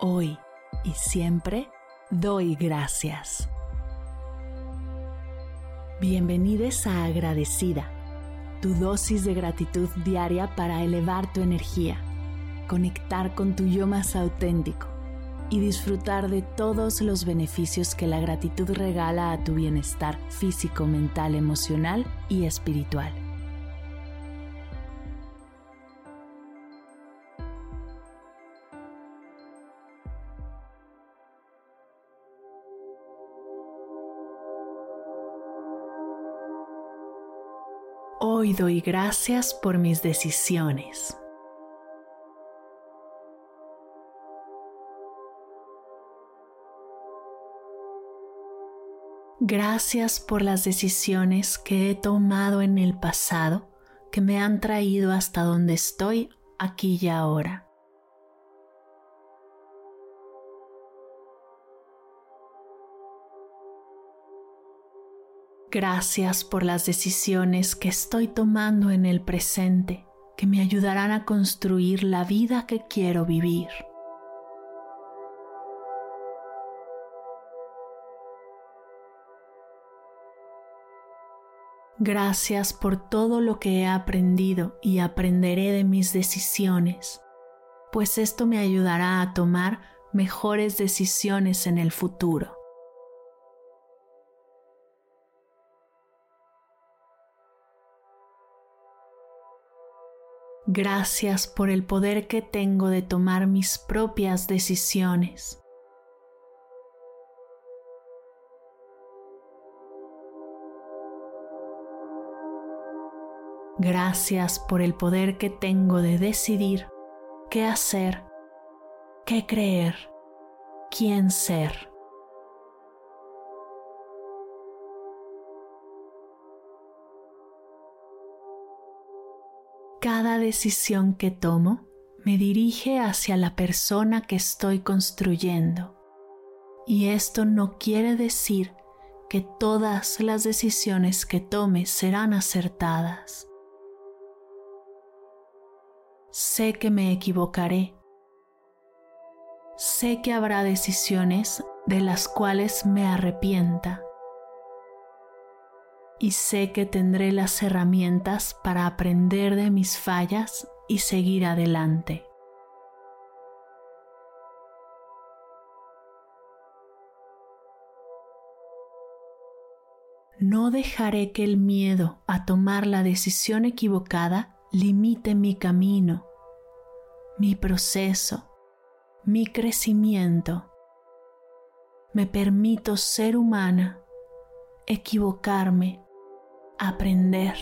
hoy y siempre doy gracias. Bienvenidos a Agradecida, tu dosis de gratitud diaria para elevar tu energía, conectar con tu yo más auténtico y disfrutar de todos los beneficios que la gratitud regala a tu bienestar físico, mental, emocional y espiritual. Hoy doy gracias por mis decisiones. Gracias por las decisiones que he tomado en el pasado que me han traído hasta donde estoy aquí y ahora. Gracias por las decisiones que estoy tomando en el presente que me ayudarán a construir la vida que quiero vivir. Gracias por todo lo que he aprendido y aprenderé de mis decisiones, pues esto me ayudará a tomar mejores decisiones en el futuro. Gracias por el poder que tengo de tomar mis propias decisiones. Gracias por el poder que tengo de decidir qué hacer, qué creer, quién ser. Decisión que tomo me dirige hacia la persona que estoy construyendo. Y esto no quiere decir que todas las decisiones que tome serán acertadas. Sé que me equivocaré. Sé que habrá decisiones de las cuales me arrepienta y sé que tendré las herramientas para aprender de mis fallas y seguir adelante. No dejaré que el miedo a tomar la decisión equivocada limite mi camino, mi proceso, mi crecimiento. Me permito ser humana, equivocarme aprender,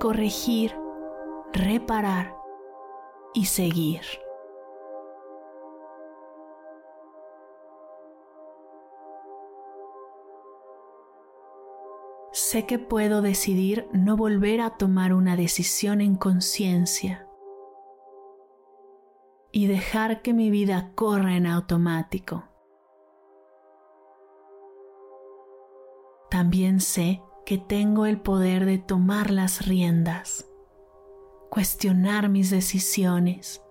corregir, reparar y seguir. Sé que puedo decidir no volver a tomar una decisión en conciencia y dejar que mi vida corra en automático. También sé que tengo el poder de tomar las riendas, cuestionar mis decisiones,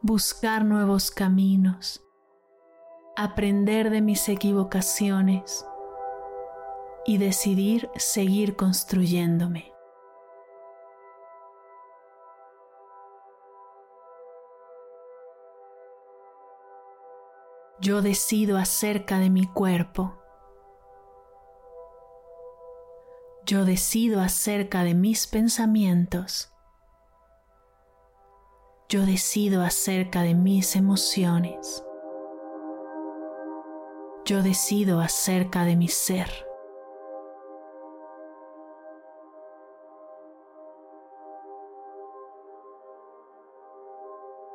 buscar nuevos caminos, aprender de mis equivocaciones y decidir seguir construyéndome. Yo decido acerca de mi cuerpo yo decido acerca de mis pensamientos. Yo decido acerca de mis emociones. Yo decido acerca de mi ser.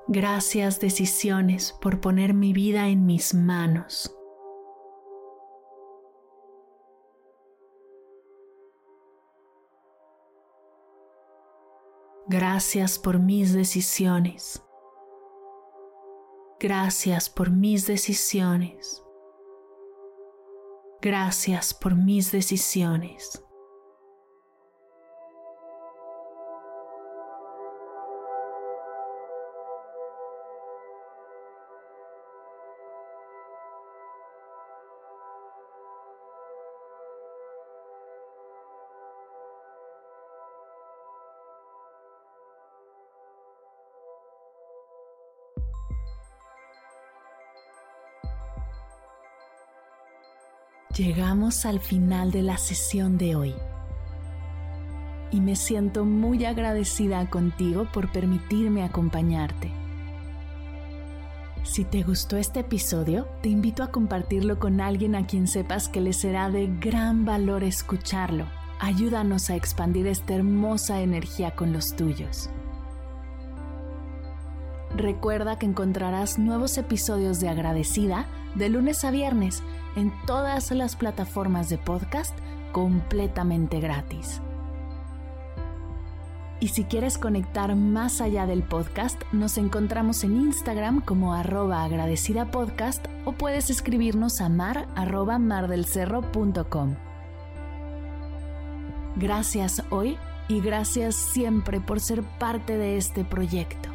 Gracias decisiones por poner mi vida en mis manos. Gracias por mis decisiones. Gracias por mis decisiones. Gracias por mis decisiones. Llegamos al final de la sesión de hoy y me siento muy agradecida contigo por permitirme acompañarte. Si te gustó este episodio, te invito a compartirlo con alguien a quien sepas que le será de gran valor escucharlo. Ayúdanos a expandir esta hermosa energía con los tuyos. Recuerda que encontrarás nuevos episodios de Agradecida de lunes a viernes en todas las plataformas de podcast completamente gratis. Y si quieres conectar más allá del podcast, nos encontramos en Instagram como arroba agradecida podcast o puedes escribirnos a mar arroba mardelcerro.com. Gracias hoy y gracias siempre por ser parte de este proyecto.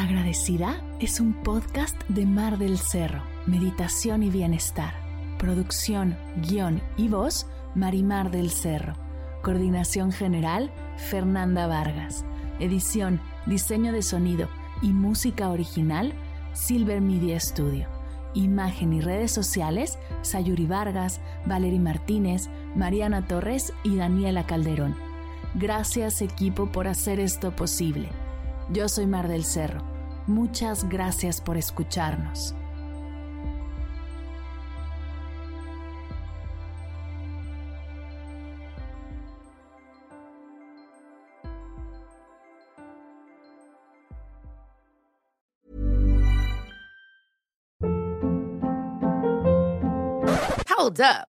Agradecida es un podcast de Mar del Cerro, Meditación y Bienestar. Producción, guion y voz, Marimar del Cerro. Coordinación General, Fernanda Vargas. Edición, diseño de sonido y música original, Silver Media Studio. Imagen y redes sociales, Sayuri Vargas, Valery Martínez, Mariana Torres y Daniela Calderón. Gracias equipo por hacer esto posible. Yo soy Mar del Cerro. Muchas gracias por escucharnos. Hold up.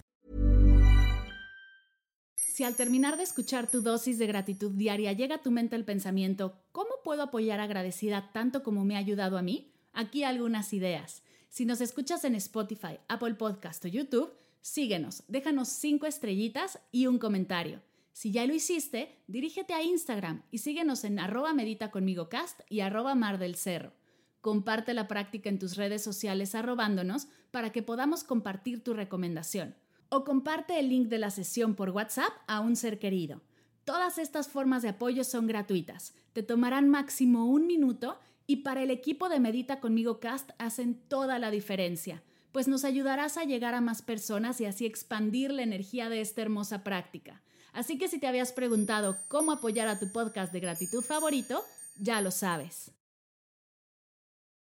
Si al terminar de escuchar tu dosis de gratitud diaria llega a tu mente el pensamiento, ¿cómo puedo apoyar agradecida tanto como me ha ayudado a mí? Aquí algunas ideas. Si nos escuchas en Spotify, Apple Podcast o YouTube, síguenos, déjanos cinco estrellitas y un comentario. Si ya lo hiciste, dirígete a Instagram y síguenos en arroba medita conmigo cast y arroba mar del cerro. Comparte la práctica en tus redes sociales arrobándonos para que podamos compartir tu recomendación o comparte el link de la sesión por WhatsApp a un ser querido. Todas estas formas de apoyo son gratuitas, te tomarán máximo un minuto y para el equipo de Medita conmigo Cast hacen toda la diferencia, pues nos ayudarás a llegar a más personas y así expandir la energía de esta hermosa práctica. Así que si te habías preguntado cómo apoyar a tu podcast de gratitud favorito, ya lo sabes.